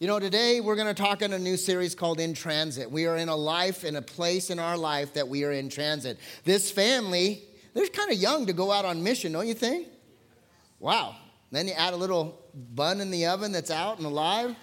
You know, today we're going to talk on a new series called In Transit. We are in a life, in a place in our life that we are in transit. This family, they're kind of young to go out on mission, don't you think? Wow. Then you add a little bun in the oven that's out and alive.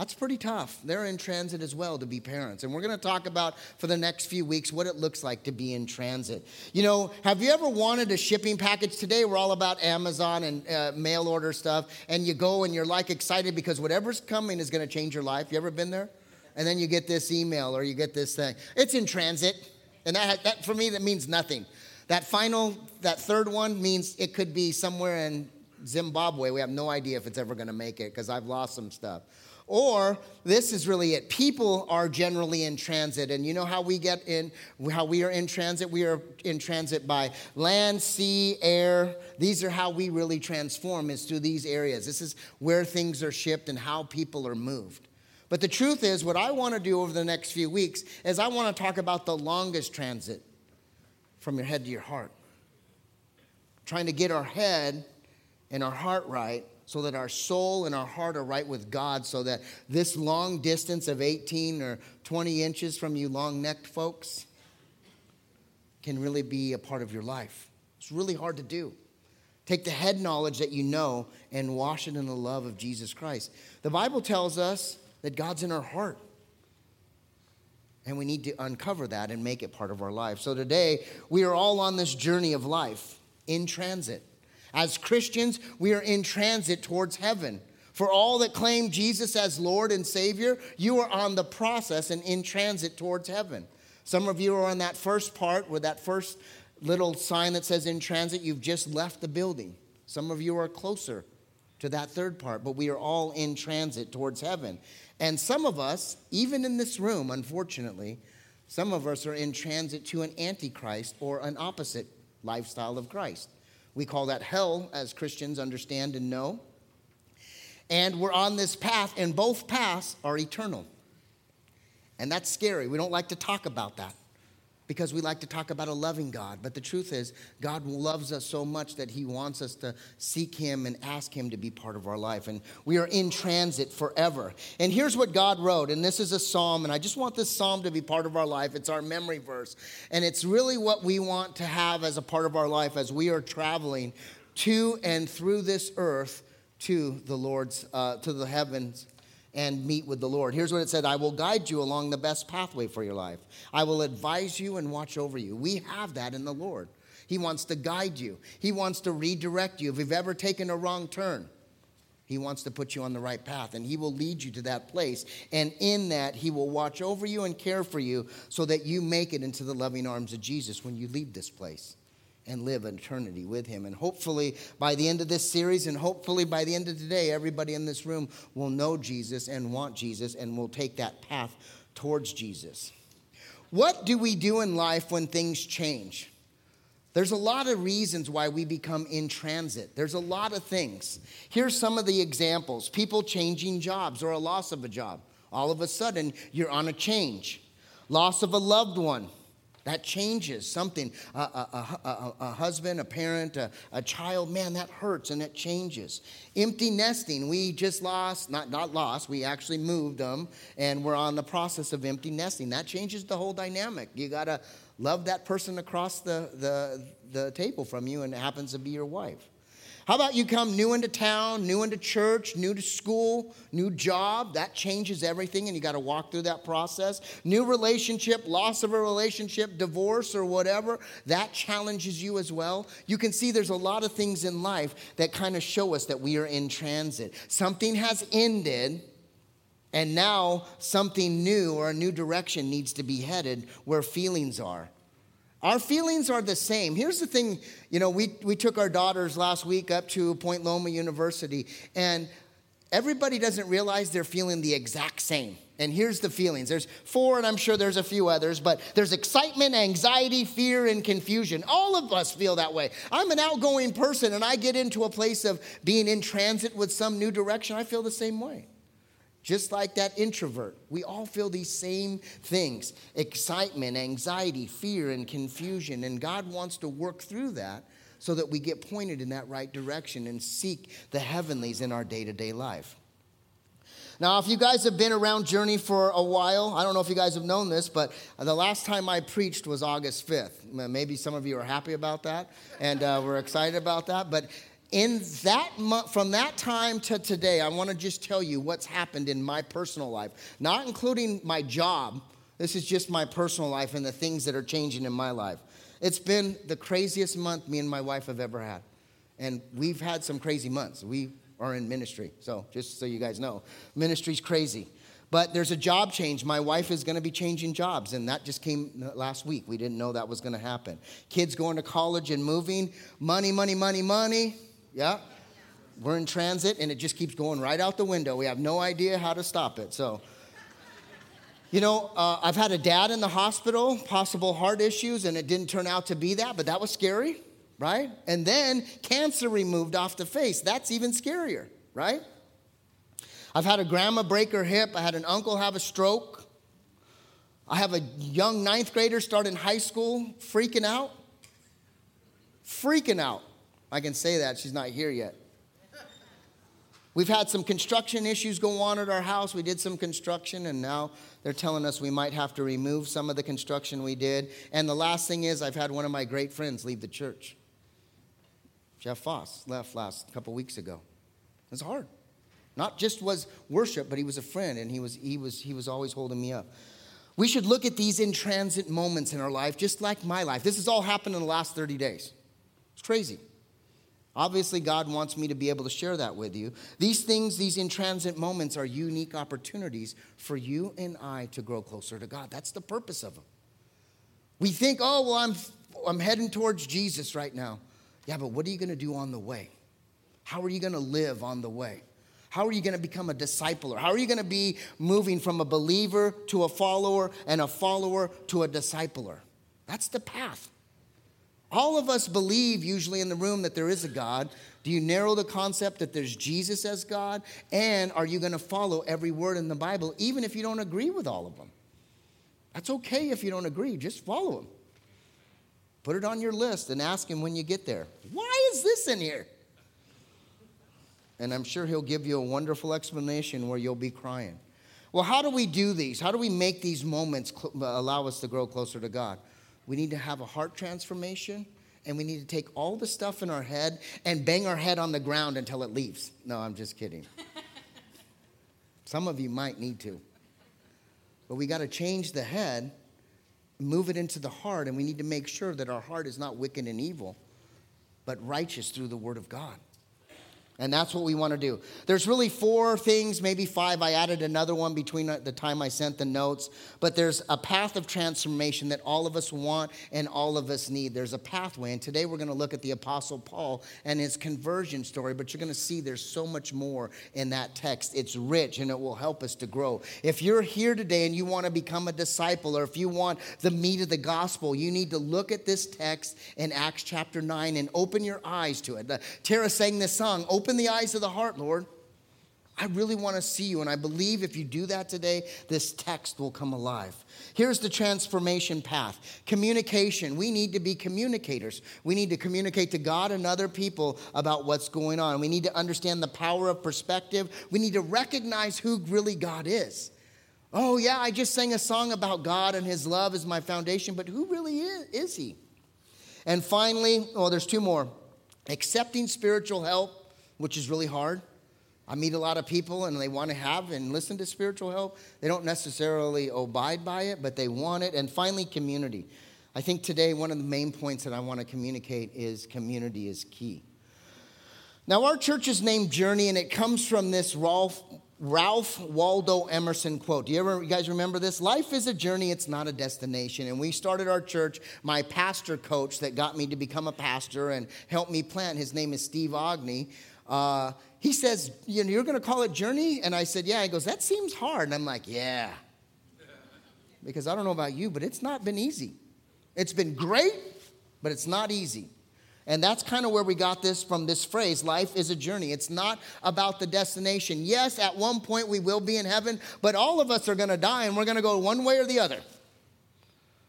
That's pretty tough. They're in transit as well to be parents. And we're going to talk about for the next few weeks what it looks like to be in transit. You know, have you ever wanted a shipping package? Today we're all about Amazon and uh, mail order stuff. And you go and you're like excited because whatever's coming is going to change your life. You ever been there? And then you get this email or you get this thing. It's in transit. And that, that for me, that means nothing. That final, that third one means it could be somewhere in Zimbabwe. We have no idea if it's ever going to make it because I've lost some stuff. Or this is really it. People are generally in transit. And you know how we get in, how we are in transit? We are in transit by land, sea, air. These are how we really transform, is through these areas. This is where things are shipped and how people are moved. But the truth is, what I want to do over the next few weeks is I want to talk about the longest transit from your head to your heart. Trying to get our head and our heart right so that our soul and our heart are right with God, so that this long distance of 18 or 20 inches from you long necked folks can really be a part of your life. It's really hard to do. Take the head knowledge that you know and wash it in the love of Jesus Christ. The Bible tells us that God's in our heart. And we need to uncover that and make it part of our life. So today, we are all on this journey of life in transit. As Christians, we are in transit towards heaven. For all that claim Jesus as Lord and Savior, you are on the process and in transit towards heaven. Some of you are on that first part where that first little sign that says in transit, you've just left the building. Some of you are closer to that third part, but we are all in transit towards heaven. And some of us, even in this room, unfortunately, some of us are in transit to an antichrist or an opposite lifestyle of Christ. We call that hell, as Christians understand and know. And we're on this path, and both paths are eternal. And that's scary. We don't like to talk about that because we like to talk about a loving God. But the truth is, God loves us so much that He wants us to seek Him and ask Him to be part of our life. And we are in transit forever. And here's what God wrote, and this is a psalm, and I just want this psalm to be part of our life. It's our memory verse. And it's really what we want to have as a part of our life as we are traveling to and through this earth to the Lord's, uh, to the heavens and meet with the Lord. Here's what it said I will guide you along the best pathway for your life. I will advise you and watch over you. We have that in the Lord. He wants to guide you, He wants to redirect you. If you've ever taken a wrong turn, He wants to put you on the right path and He will lead you to that place. And in that, He will watch over you and care for you so that you make it into the loving arms of Jesus when you leave this place and live eternity with him. And hopefully, by the end of this series, and hopefully by the end of today, everybody in this room will know Jesus and want Jesus and will take that path towards Jesus. What do we do in life when things change? There's a lot of reasons why we become in transit. There's a lot of things. Here's some of the examples people changing jobs or a loss of a job. All of a sudden, you're on a change. Loss of a loved one that changes something. A, a, a, a husband, a parent, a, child, man, that hurts and it changes. Empty nesting, we just lost, not, not lost, we actually moved them and we're on the process of empty nesting. That changes the whole dynamic. You got to love that person across the, the, the table from you and it happens to be your wife. How about you come new into town, new into church, new to school, new job? That changes everything, and you got to walk through that process. New relationship, loss of a relationship, divorce, or whatever, that challenges you as well. You can see there's a lot of things in life that kind of show us that we are in transit. Something has ended. And now something new or a new direction needs to be headed where feelings are. Our feelings are the same. Here's the thing you know, we, we took our daughters last week up to Point Loma University, and everybody doesn't realize they're feeling the exact same. And here's the feelings there's four, and I'm sure there's a few others, but there's excitement, anxiety, fear, and confusion. All of us feel that way. I'm an outgoing person, and I get into a place of being in transit with some new direction. I feel the same way. Just like that introvert, we all feel these same things excitement, anxiety, fear, and confusion. And God wants to work through that so that we get pointed in that right direction and seek the heavenlies in our day to day life. Now, if you guys have been around Journey for a while, I don't know if you guys have known this, but the last time I preached was August 5th. Maybe some of you are happy about that, and uh, we're excited about that. But in that month, from that time to today, I want to just tell you what's happened in my personal life, not including my job. This is just my personal life and the things that are changing in my life. It's been the craziest month me and my wife have ever had. And we've had some crazy months. We are in ministry. So, just so you guys know, ministry's crazy. But there's a job change. My wife is going to be changing jobs, and that just came last week. We didn't know that was going to happen. Kids going to college and moving. Money, money, money, money. Yeah. We're in transit, and it just keeps going right out the window. We have no idea how to stop it. So, you know, uh, I've had a dad in the hospital, possible heart issues, and it didn't turn out to be that, but that was scary right? And then cancer removed off the face. That's even scarier, right? I've had a grandma break her hip. I had an uncle have a stroke. I have a young ninth grader start in high school freaking out. Freaking out. I can say that. She's not here yet. We've had some construction issues go on at our house. We did some construction, and now they're telling us we might have to remove some of the construction we did. And the last thing is, I've had one of my great friends leave the church. Jeff Foss left last couple weeks ago. It's hard. Not just was worship, but he was a friend and he was, he was, he was always holding me up. We should look at these in transit moments in our life, just like my life. This has all happened in the last 30 days. It's crazy. Obviously, God wants me to be able to share that with you. These things, these in transit moments, are unique opportunities for you and I to grow closer to God. That's the purpose of them. We think, oh, well, I'm, I'm heading towards Jesus right now. Yeah, but what are you going to do on the way? How are you going to live on the way? How are you going to become a discipler? How are you going to be moving from a believer to a follower and a follower to a discipler? That's the path. All of us believe, usually in the room, that there is a God. Do you narrow the concept that there's Jesus as God? And are you going to follow every word in the Bible, even if you don't agree with all of them? That's okay if you don't agree, just follow them. Put it on your list and ask him when you get there, why is this in here? And I'm sure he'll give you a wonderful explanation where you'll be crying. Well, how do we do these? How do we make these moments cl- uh, allow us to grow closer to God? We need to have a heart transformation and we need to take all the stuff in our head and bang our head on the ground until it leaves. No, I'm just kidding. Some of you might need to. But we got to change the head move it into the heart, and we need to make sure that our heart is not wicked and evil, but righteous through the Word of God. And that's what we want to do. There's really four things, maybe five. I added another one between the time I sent the notes. But there's a path of transformation that all of us want and all of us need. There's a pathway. And today we're going to look at the Apostle Paul and his conversion story. But you're going to see there's so much more in that text. It's rich and it will help us to grow. If you're here today and you want to become a disciple, or if you want the meat of the gospel, you need to look at this text in Acts chapter 9 and open your eyes to it. Tara sang this song, Open Open the eyes of the heart, Lord. I really want to see you, and I believe if you do that today, this text will come alive. Here's the transformation path communication. We need to be communicators. We need to communicate to God and other people about what's going on. We need to understand the power of perspective. We need to recognize who really God is. Oh, yeah, I just sang a song about God and His love is my foundation, but who really is, is He? And finally, oh, there's two more accepting spiritual help which is really hard. I meet a lot of people and they want to have and listen to spiritual help. They don't necessarily abide by it, but they want it. And finally, community. I think today one of the main points that I want to communicate is community is key. Now, our church is named Journey, and it comes from this Ralph, Ralph Waldo Emerson quote. Do you ever, you guys remember this? Life is a journey, it's not a destination. And we started our church, my pastor coach that got me to become a pastor and helped me plant, his name is Steve Ogne uh, he says, you know, you're going to call it journey? And I said, yeah. He goes, that seems hard. And I'm like, yeah. Because I don't know about you, but it's not been easy. It's been great, but it's not easy. And that's kind of where we got this from this phrase life is a journey. It's not about the destination. Yes, at one point we will be in heaven, but all of us are going to die and we're going to go one way or the other.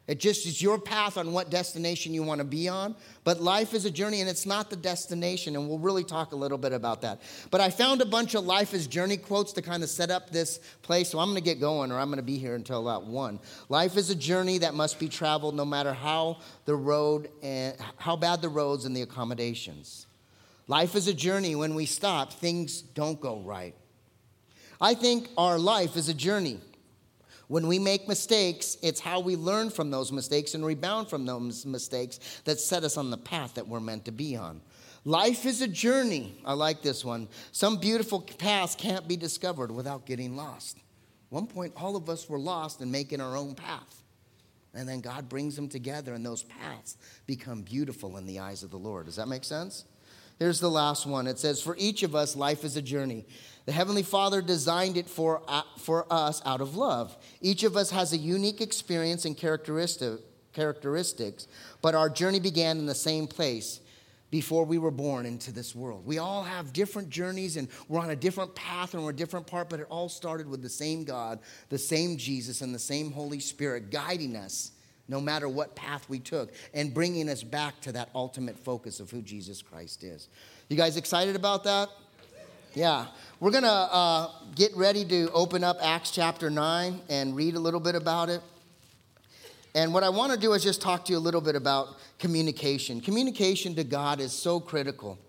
It just is your path on what destination you want to be on. But life is a journey and it's not the destination. And we'll really talk a little bit about that. But I found a bunch of life is journey quotes to kind of set up this place. So I'm going to get going or I'm going to be here until about one. Life is a journey that must be traveled no matter how the road and how bad the roads and the accommodations. Life is a journey. When we stop, things don't go right. I think our life is a journey. When we make mistakes, it's how we learn from those mistakes and rebound from those mistakes that set us on the path that we're meant to be on. Life is a journey. I like this one. Some beautiful paths can't be discovered without getting lost. one point, all of us were lost and making our own path. And then God brings them together, and those paths become beautiful in the eyes of the Lord. Does that make sense? Here's the last one. It says, For each of us, life is a journey. The Heavenly Father designed it for, uh, for us out of love. Each of us has a unique experience and characteristic, characteristics, but our journey began in the same place before we were born into this world. We all have different journeys and we're on a different path and we're a different part, but it all started with the same God, the same Jesus, and the same Holy Spirit guiding us no matter what path we took and bringing us back to that ultimate focus of who Jesus Christ is. You guys excited about that? Yeah. We're going to uh, get ready to open up Acts chapter 9 and read a little bit about it. And what I want to do is just talk to you a little bit about communication. Communication to God is so critical.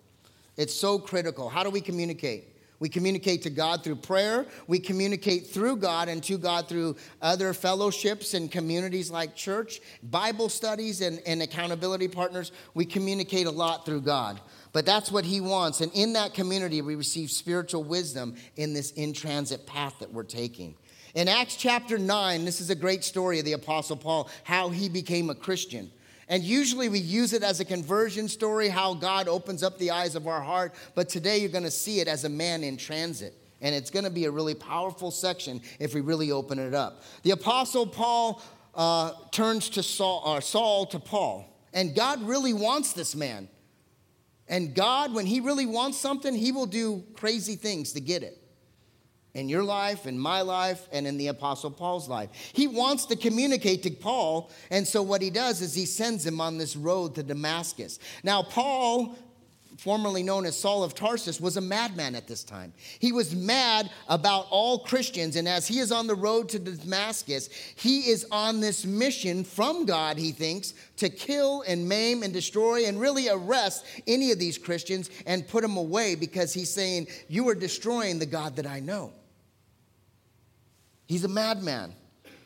It's so critical. How do we communicate? We communicate to God through prayer. We communicate through God and to God through other fellowships and communities like church, Bible studies, and, and accountability partners. We communicate a lot through God. But that's what he wants. And in that community, we receive spiritual wisdom in this in transit path that we're taking. In Acts chapter 9, this is a great story of the Apostle Paul, how he became a Christian. And usually we use it as a conversion story, how God opens up the eyes of our heart. But today you're going to see it as a man in transit. And it's going to be a really powerful section if we really open it up. The Apostle Paul uh, turns to Saul, uh, Saul to Paul. And God really wants this man. And God, when He really wants something, He will do crazy things to get it. In your life, in my life, and in the Apostle Paul's life. He wants to communicate to Paul, and so what he does is he sends him on this road to Damascus. Now, Paul formerly known as Saul of Tarsus, was a madman at this time. He was mad about all Christians, and as he is on the road to Damascus, he is on this mission from God, he thinks, to kill and maim and destroy and really arrest any of these Christians and put them away because he's saying, You are destroying the God that I know. He's a madman.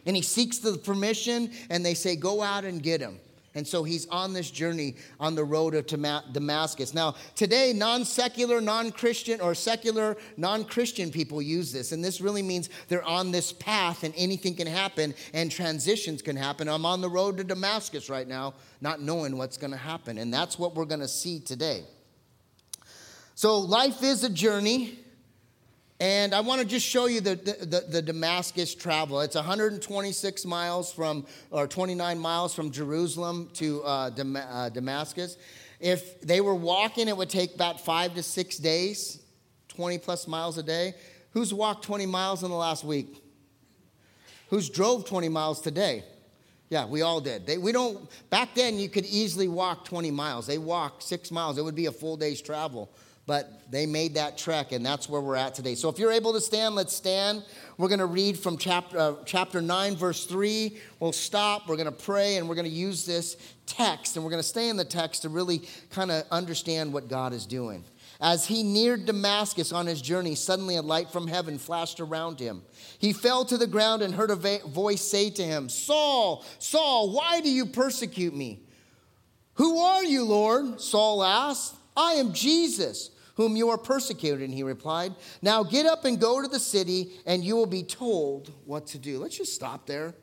And he seeks the permission, and they say, Go out and get him. And so he's on this journey on the road of Damascus. Now, today, non secular, non Christian, or secular, non Christian people use this. And this really means they're on this path and anything can happen and transitions can happen. I'm on the road to Damascus right now, not knowing what's going to happen. And that's what we're going to see today. So, life is a journey. And I want to just show you the, the, the, Damascus travel. It's 126 miles from, or 29 miles from Jerusalem to uh, Dam- uh, Damascus. If they were walking, it would take about five to six days, 20 plus miles a day. Who's walked 20 miles in the last week? Who's drove 20 miles today? Yeah, we all did. They, we don't, back then you could easily walk 20 miles. They walked six miles. It would be a full day's travel but they made that trek, and that's where we're at today. So if you're able to stand, let's stand. We're going to read from chapter, uh, chapter 9, verse 3. We'll stop, we're going to pray, and we're going to use this text, and we're going to stay in the text to really kind of understand what God is doing. As he neared Damascus on his journey, suddenly a light from heaven flashed around him. He fell to the ground and heard a voice say to him, Saul, Saul, why do you persecute me? Who are you, Lord? Saul asked. I am Jesus whom you are persecuting, he replied. Now get up and go to the city, and you will be told what to do. Let's just stop there.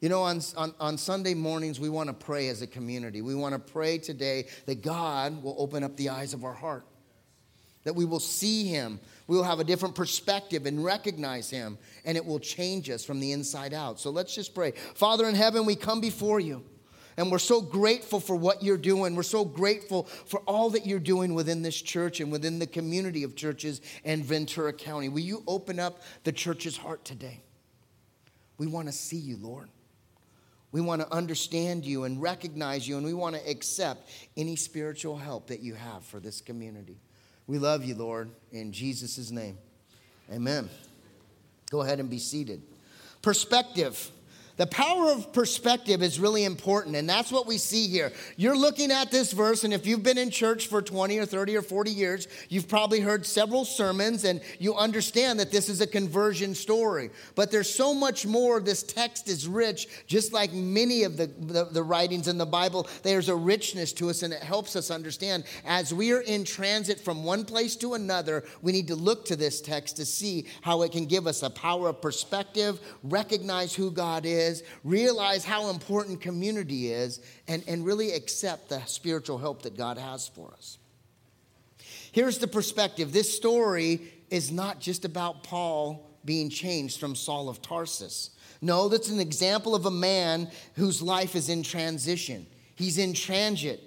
You know, on, on, on Sunday mornings, we want to pray as a community. We want to pray today that God will open up the eyes of our heart, that we will see Him. We will have a different perspective and recognize Him, and it will change us from the inside out. So let's just pray. Father in heaven, we come before you. And we're so grateful for what you're doing. We're so grateful for all that you're doing within this church and within the community of churches in Ventura County. Will you open up the church's heart today? We want to see you, Lord. We want to understand you and recognize you, and we want to accept any spiritual help that you have for this community. We love you, Lord, in Jesus' name. Amen. Go ahead and be seated. Perspective. The power of perspective is really important, and that's what we see here. You're looking at this verse, and if you've been in church for 20 or 30 or 40 years, you've probably heard several sermons, and you understand that this is a conversion story. But there's so much more. This text is rich, just like many of the, the, the writings in the Bible. There's a richness to us, and it helps us understand. As we are in transit from one place to another, we need to look to this text to see how it can give us a power of perspective, recognize who God is is, realize how important community is, and, and really accept the spiritual help that God has for us. Here's the perspective this story is not just about Paul being changed from Saul of Tarsus. No, that's an example of a man whose life is in transition. He's in transit.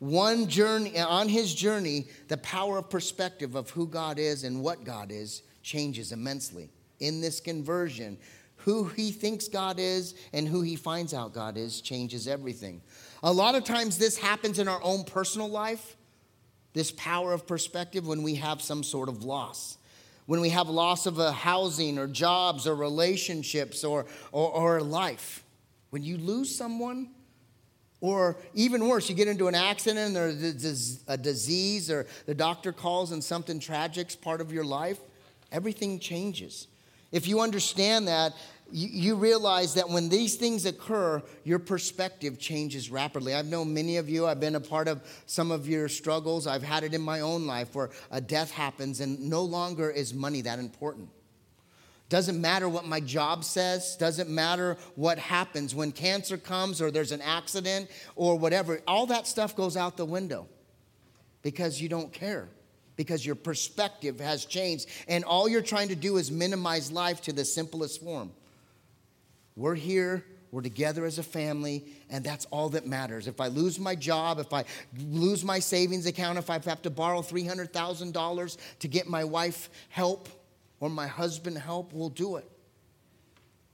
One journey, on his journey, the power of perspective of who God is and what God is changes immensely. In this conversion, who he thinks God is and who he finds out God is changes everything. A lot of times, this happens in our own personal life, this power of perspective, when we have some sort of loss. When we have loss of a housing or jobs or relationships or, or, or life. When you lose someone, or even worse, you get into an accident or a disease, or the doctor calls and something tragic's part of your life, everything changes. If you understand that, you, realize that when these things occur, your perspective changes rapidly. I've known many of you, I've been a part of some of your struggles. I've had it in my own life where a death happens and no longer is money that important. Doesn't matter what my job says, doesn't matter what happens when cancer comes or there's an accident or whatever. All that stuff goes out the window because you don't care because your perspective has changed. And all you're trying to do is minimize life to the simplest form. We're here, we're together as a family, and that's all that matters. If I lose my job, if I lose my savings account, if I have to borrow $300,000 to get my wife help or my husband help, we'll do it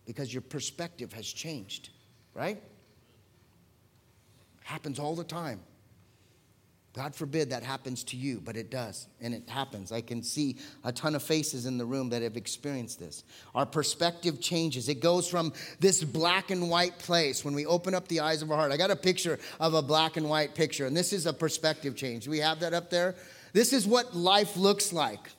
because your perspective has changed, right? Happens all the time. God forbid that happens to you, but it does, and it happens. I can see a ton of faces in the room that have experienced this. Our perspective changes. It goes from this black and white place when we open up the eyes of our heart. I got a picture of a black and white picture, and this is a perspective change. We have that up there. This is what life looks like.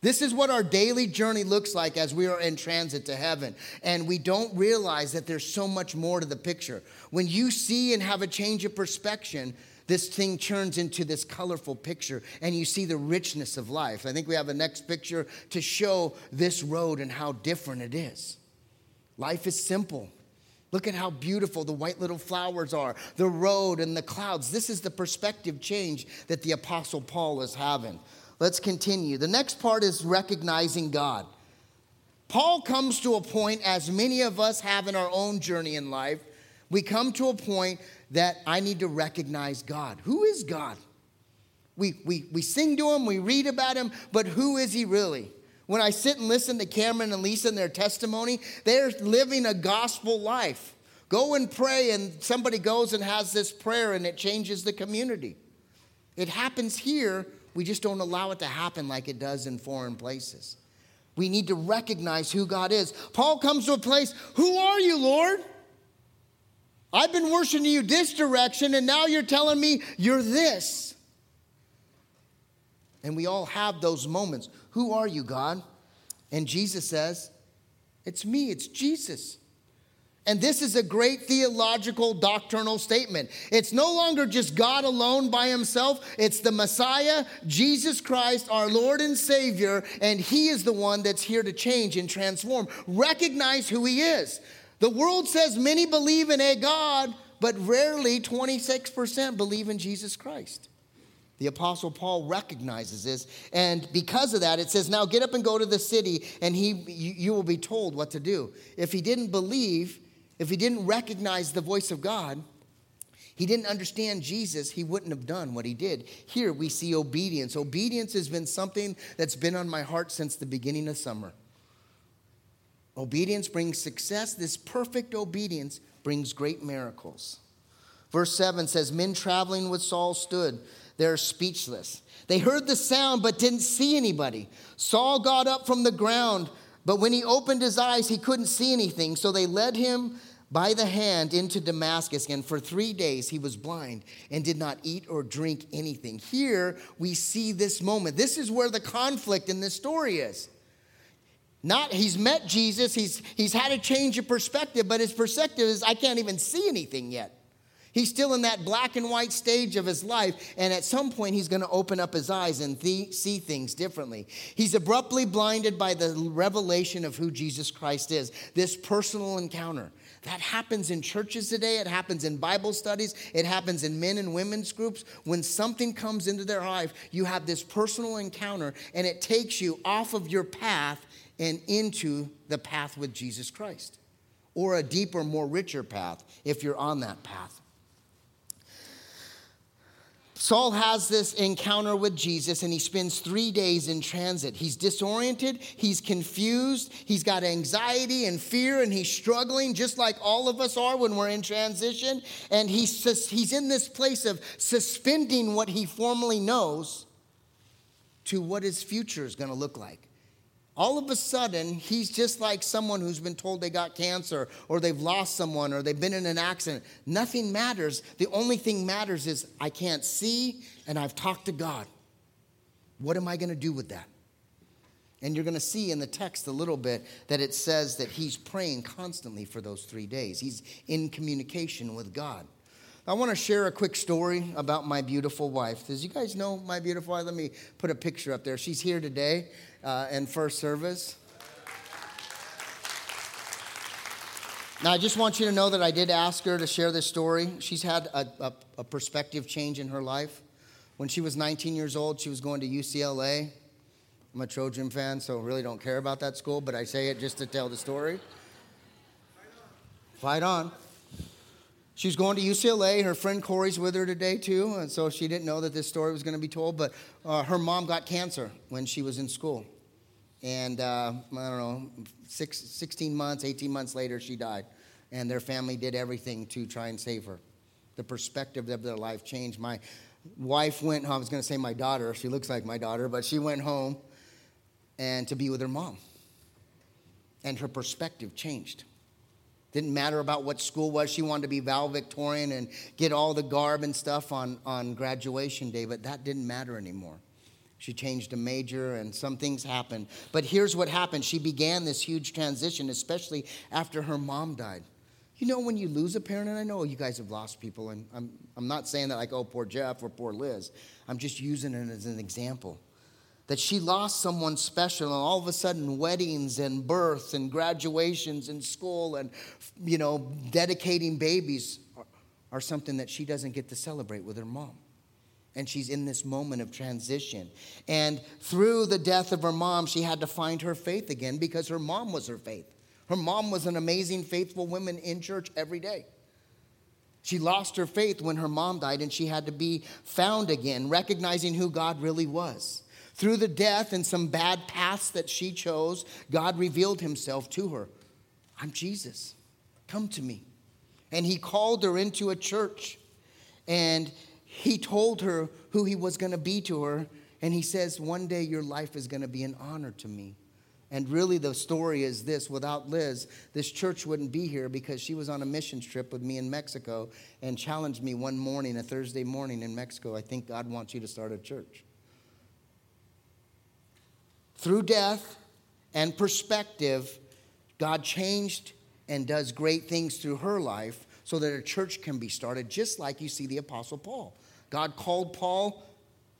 This is what our daily journey looks like as we are in transit to heaven. And we don't realize that there's so much more to the picture. When you see and have a change of perspective, this thing turns into this colorful picture and you see the richness of life. I think we have a next picture to show this road and how different it is. Life is simple. Look at how beautiful the white little flowers are, the road and the clouds. This is the perspective change that the Apostle Paul is having. Let's continue. The next part is recognizing God. Paul comes to a point, as many of us have in our own journey in life, we come to a point that I need to recognize God. Who is God? We, we, we sing to him, we read about him, but who is he really? When I sit and listen to Cameron and Lisa and their testimony, they're living a gospel life. Go and pray, and somebody goes and has this prayer, and it changes the community. It happens here, we just don't allow it to happen like it does in foreign places. We need to recognize who God is. Paul comes to a place, Who are you, Lord? I've been worshiping you this direction, and now you're telling me you're this. And we all have those moments. Who are you, God? And Jesus says, It's me, it's Jesus. And this is a great theological doctrinal statement. It's no longer just God alone by himself, it's the Messiah, Jesus Christ, our Lord and Savior, and he is the one that's here to change and transform. Recognize who he is. The world says many believe in a God, but rarely 26% believe in Jesus Christ. The Apostle Paul recognizes this, and because of that, it says, Now get up and go to the city, and he, you will be told what to do. If he didn't believe, if he didn't recognize the voice of God, he didn't understand Jesus, he wouldn't have done what he did. Here we see obedience. Obedience has been something that's been on my heart since the beginning of summer. Obedience brings success. This perfect obedience brings great miracles. Verse 7 says, Men traveling with Saul stood there speechless. They heard the sound but didn't see anybody. Saul got up from the ground, but when he opened his eyes, he couldn't see anything. So they led him by the hand into Damascus, and for three days he was blind and did not eat or drink anything. Here we see this moment. This is where the conflict in this story is. Not he's met Jesus, he's he's had a change of perspective, but his perspective is I can't even see anything yet. He's still in that black and white stage of his life, and at some point, he's going to open up his eyes and th- see things differently. He's abruptly blinded by the revelation of who Jesus Christ is, this personal encounter. That happens in churches today, it happens in Bible studies, it happens in men and women's groups. When something comes into their life, you have this personal encounter, and it takes you off of your path and into the path with Jesus Christ, or a deeper, more richer path if you're on that path. Saul has this encounter with Jesus and he spends three days in transit. He's disoriented, he's confused, he's got anxiety and fear, and he's struggling just like all of us are when we're in transition. And he's, he's in this place of suspending what he formerly knows to what his future is going to look like all of a sudden, he's just like someone who's been told they got cancer or they've lost someone or they've been in an accident. Nothing matters. The only thing matters is I can't see and I've talked to God. What am I going to do with that? And you're going to see in the text a little bit that it says that he's praying constantly for those three days. He's in communication with God. I want to share a quick story about my beautiful wife. Does you guys know my beautiful wife? Let me put a picture up there. She's here today uh, in first service. Now, I just want you to know that I did ask her to share this story. She's had a, a, a, perspective change in her life. When she was 19 years old, she was going to UCLA. I'm a Trojan fan, so really don't care about that school, but I say it just to tell the story. Fight on. She was going to UCLA. Her friend Corey's with her today, too, and so she didn't know that this story was going to be told. But uh, her mom got cancer when she was in school. And uh, I don't know, six, 16 months, 18 months later, she died. And their family did everything to try and save her. The perspective of their life changed. My wife went home. I was going to say my daughter. She looks like my daughter, but she went home and to be with her mom. And her perspective changed. Didn't matter about what school was. She wanted to be valedictorian and get all the garb and stuff on, on graduation day, but that didn't matter anymore. She changed a major and some things happened. But here's what happened she began this huge transition, especially after her mom died. You know, when you lose a parent, and I know you guys have lost people, and I'm, I'm not saying that like, oh, poor Jeff or poor Liz. I'm just using it as an example. That she lost someone special, and all of a sudden, weddings and births and graduations in school and, you know, dedicating babies are, are something that she doesn't get to celebrate with her mom and she's in this moment of transition. And through the death of her mom, she had to find her faith again because her mom was her faith. Her mom was an amazing, faithful woman in church every day. She lost her faith when her mom died and she had to be found again, recognizing who God really was. Through the death and some bad paths that she chose, God revealed himself to her. I'm Jesus. Come to me. And he called her into a church and he told her who he was going to be to her. And he says, One day your life is going to be an honor to me. And really, the story is this without Liz, this church wouldn't be here because she was on a mission trip with me in Mexico and challenged me one morning, a Thursday morning in Mexico. I think God wants you to start a church. Through death and perspective, God changed and does great things through her life so that a church can be started, just like you see the Apostle Paul. God called Paul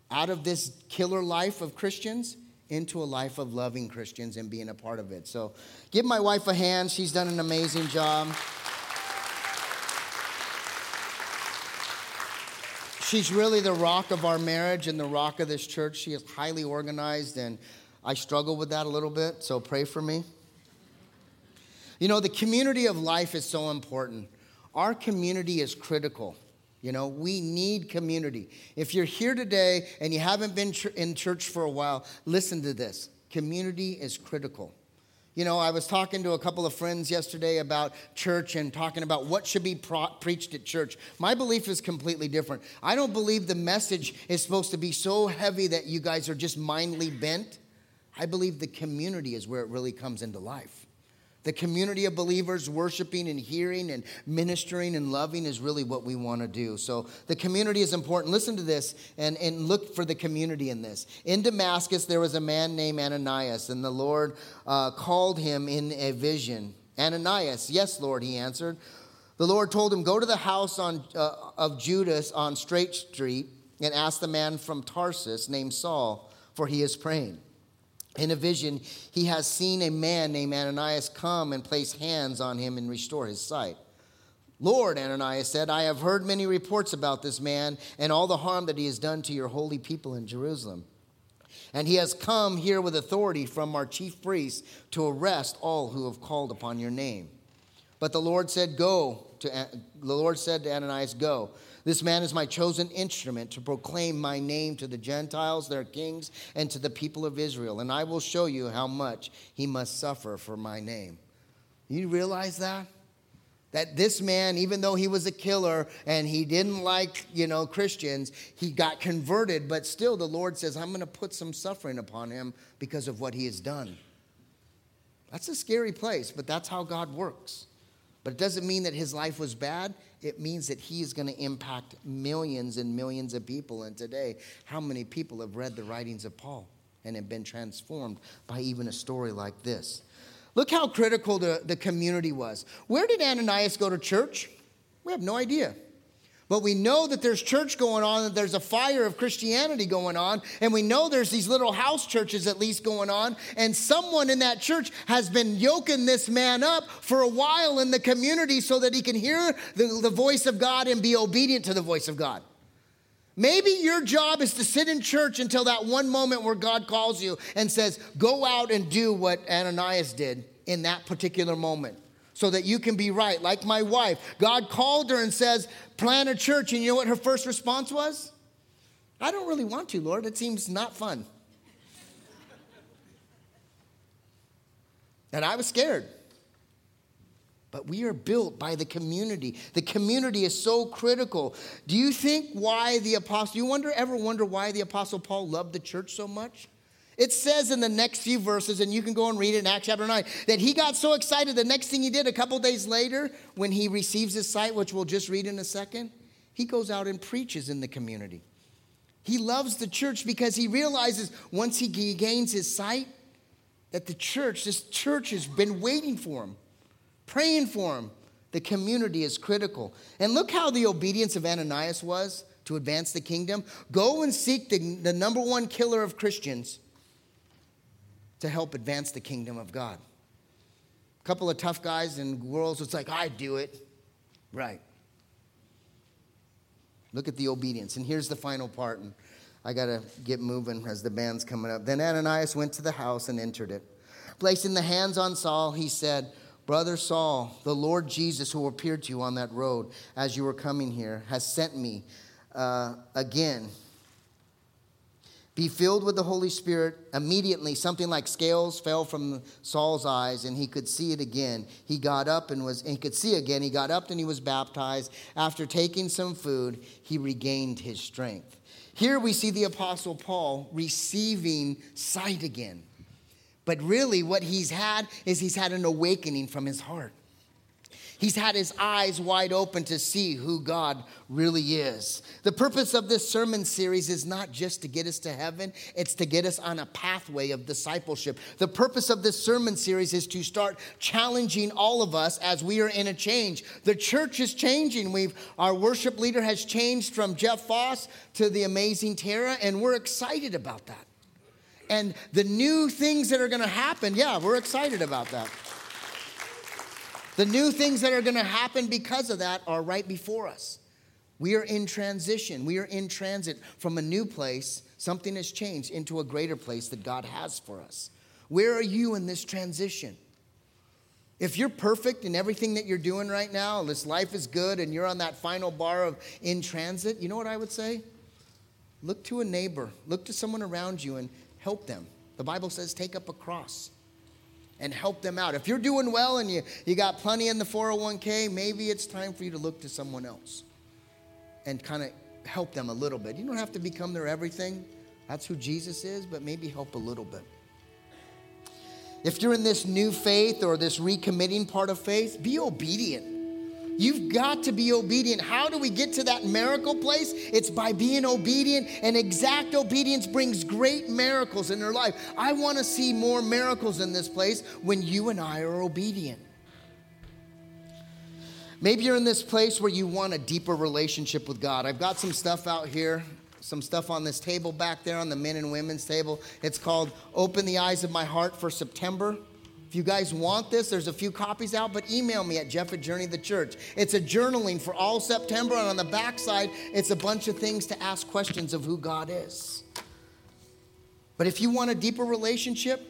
out of this killer life of Christians into a life of loving Christians and being a part of it. So give my wife a hand. She's done an amazing job. She's really the rock of our marriage and the rock of this church. She is highly organized, and I struggle with that a little bit, so pray for me. You know, the community of life is so important. Our community is critical. You know, we need community. If you're here today and you haven't been in church for a while, listen to this. Community is critical. You know, I was talking to a couple of friends yesterday about church and talking about what should be pro- preached at church. My belief is completely different. I don't believe the message is supposed to be so heavy that you guys are just mindly bent. I believe the community is where it really comes into life. The community of believers worshiping and hearing and ministering and loving is really what we want to do. So the community is important. Listen to this and, and look for the community in this. In Damascus, there was a man named Ananias, and the Lord uh, called him in a vision. Ananias, yes, Lord, he answered. The Lord told him, Go to the house on, uh, of Judas on Straight Street and ask the man from Tarsus named Saul, for he is praying. In a vision, he has seen a man named Ananias come and place hands on him and restore his sight. Lord, Ananias said, I have heard many reports about this man and all the harm that he has done to your holy people in Jerusalem. And he has come here with authority from our chief priests to arrest all who have called upon your name. But the Lord said, Go to the Lord said to Ananias, Go. This man is my chosen instrument to proclaim my name to the Gentiles, their kings, and to the people of Israel. And I will show you how much he must suffer for my name. You realize that? That this man, even though he was a killer and he didn't like, you know, Christians, he got converted, but still the Lord says, I'm going to put some suffering upon him because of what he has done. That's a scary place, but that's how God works. But it doesn't mean that his life was bad it means that he is going to impact millions and millions of people. And today, how many people have read the writings of Paul and have been transformed by even a story like this? Look how critical the, the community was. Where did Ananias go to church? We have no idea. But we know that there's church going on, that there's a fire of Christianity going on, and we know there's these little house churches at least going on, and someone in that church has been yoking this man up for a while in the community so that he can hear the, the voice of God and be obedient to the voice of God. Maybe your job is to sit in church until that one moment where God calls you and says, Go out and do what Ananias did in that particular moment so that you can be right. Like my wife, God called her and says, plant a church. And you know what her first response was? I don't really want to, Lord. It seems not fun. and I was scared. But we are built by the community. The community is so critical. Do you think why the apostle, you wonder ever wonder why the apostle Paul loved the church so much? It says in the next few verses, and you can go and read it in Acts chapter 9, that he got so excited. The next thing he did, a couple days later, when he receives his sight, which we'll just read in a second, he goes out and preaches in the community. He loves the church because he realizes once he gains his sight, that the church, this church has been waiting for him, praying for him. The community is critical. And look how the obedience of Ananias was to advance the kingdom. Go and seek the, the number one killer of Christians to help advance the kingdom of God. A couple of tough guys and girls, it's like, I do it. Right. Look at the obedience. And here's the final part. And I got to get moving as the band's coming up. Then Ananias went to the house and entered it. Placing the hands on Saul, he said, Brother Saul, the Lord Jesus, who appeared to you on that road as you were coming here, has sent me uh, again be filled with the Holy Spirit. Immediately, something like scales fell from Saul's eyes, and he could see it again. He got up and was, and he could see again. He got up and he was baptized. After taking some food, he regained his strength. Here we see the Apostle Paul receiving sight again. But really, what he's had is he's had an awakening from his heart. He's had his eyes wide open to see who God really is. The purpose of this sermon series is not just to get us to heaven, it's to get us on a pathway of discipleship. The purpose of this sermon series is to start challenging all of us as we are in a change. The church is changing. We've our worship leader has changed from Jeff Foss to the amazing Tara, and we're excited about that. And the new things that are going to happen, yeah, we're excited about that. The new things that are going to happen because of that are right before us. We are in transition. We are in transit from a new place, something has changed, into a greater place that God has for us. Where are you in this transition? If you're perfect in everything that you're doing right now, this life is good, and you're on that final bar of in transit, you know what I would say? Look to a neighbor, look to someone around you, and help them. The Bible says, take up a cross and help them out. If you're doing well and you, you got plenty in the 401k, maybe it's time for you to look to someone else and kind of help them a little bit. You don't have to become their everything. That's who Jesus is, but maybe help a little bit. If you're in this new faith or this recommitting part of faith, be obedient. You've got to be obedient. How do we get to that miracle place? It's by being obedient, and exact obedience brings great miracles in their life. I want to see more miracles in this place when you and I are obedient. Maybe you're in this place where you want a deeper relationship with God. I've got some stuff out here, some stuff on this table back there on the men and women's table. It's called Open the Eyes of My Heart for September. If you guys want this, there's a few copies out, but email me at Jeff at Journey the Church. It's a journaling for all September, and on the backside, it's a bunch of things to ask questions of who God is. But if you want a deeper relationship,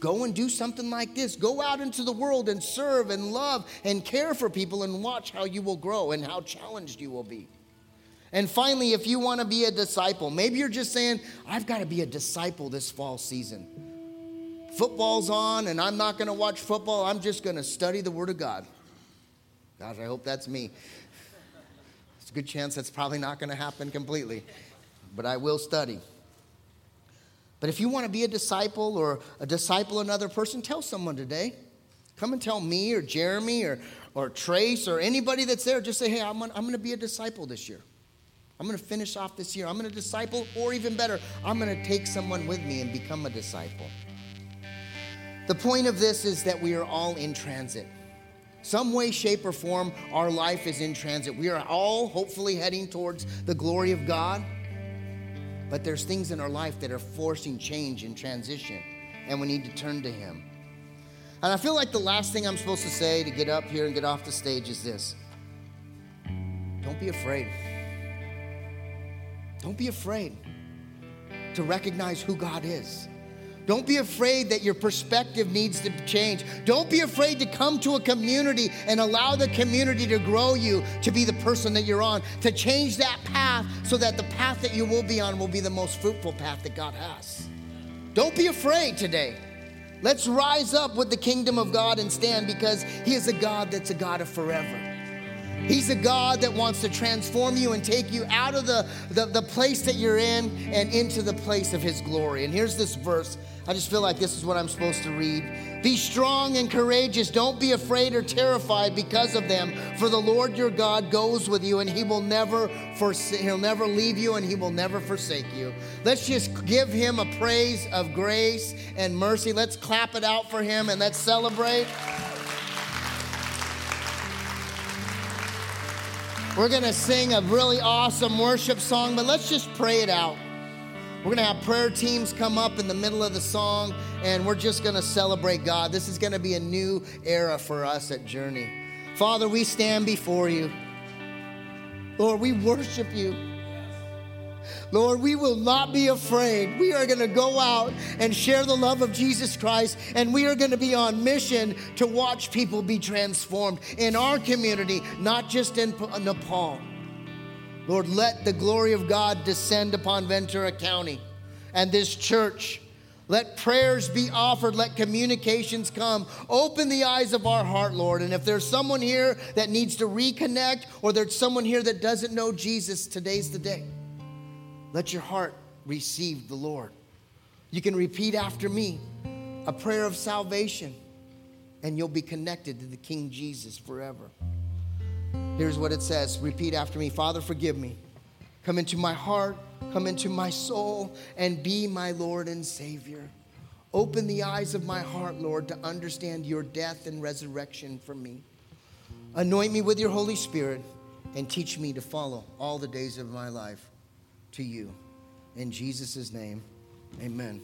go and do something like this. Go out into the world and serve and love and care for people and watch how you will grow and how challenged you will be. And finally, if you want to be a disciple, maybe you're just saying, I've got to be a disciple this fall season football's on and I'm not going to watch football. I'm just going to study the Word of God. Gosh, I hope that's me. It's a good chance that's probably not going to happen completely, but I will study. But if you want to be a disciple or a disciple another person, tell someone today. Come and tell me or Jeremy or, or Trace or anybody that's there. Just say, hey, I'm, I'm going to be a disciple this year. I'm going to finish off this year. I'm going to disciple, or even better, I'm going to take someone with me and become a disciple. The point of this is that we are all in transit. Some way, shape, or form, our life is in transit. We are all hopefully heading towards the glory of God, but there's things in our life that are forcing change and transition, and we need to turn to Him. And I feel like the last thing I'm supposed to say to get up here and get off the stage is this don't be afraid. Don't be afraid to recognize who God is. Don't be afraid that your perspective needs to change. Don't be afraid to come to a community and allow the community to grow you to be the person that you're on, to change that path so that the path that you will be on will be the most fruitful path that God has. Don't be afraid today. Let's rise up with the kingdom of God and stand because He is a God that's a God of forever. He's a God that wants to transform you and take you out of the, the, the, place that you're in and into the place of His glory. And here's this verse. I just feel like this is what I'm supposed to read. Be strong and courageous. Don't be afraid or terrified because of them. For the Lord your God goes with you, and He will never forsake, He'll never leave you, and He will never forsake you. Let's just give Him a praise of grace and mercy. Let's clap it out for Him and let's celebrate. We're going to sing a really awesome worship song, but let's just pray it out. We're going to have prayer teams come up in the middle of the song, and we're just going to celebrate God. This is going to be a new era for us at Journey. Father, we stand before you. Lord, we worship you. Lord, we will not be afraid. We are going to go out and share the love of Jesus Christ, and we are going to be on mission to watch people be transformed in our community, not just in Nepal. Lord, let the glory of God descend upon Ventura County and this church. Let prayers be offered. Let communications come. Open the eyes of our heart, Lord. And if there's someone here that needs to reconnect or there's someone here that doesn't know Jesus, today's the day. Let your heart receive the Lord. You can repeat after me a prayer of salvation, and you'll be connected to the King Jesus forever. Here's what it says Repeat after me Father, forgive me. Come into my heart, come into my soul, and be my Lord and Savior. Open the eyes of my heart, Lord, to understand your death and resurrection for me. Anoint me with your Holy Spirit and teach me to follow all the days of my life to you. In Jesus' name, amen.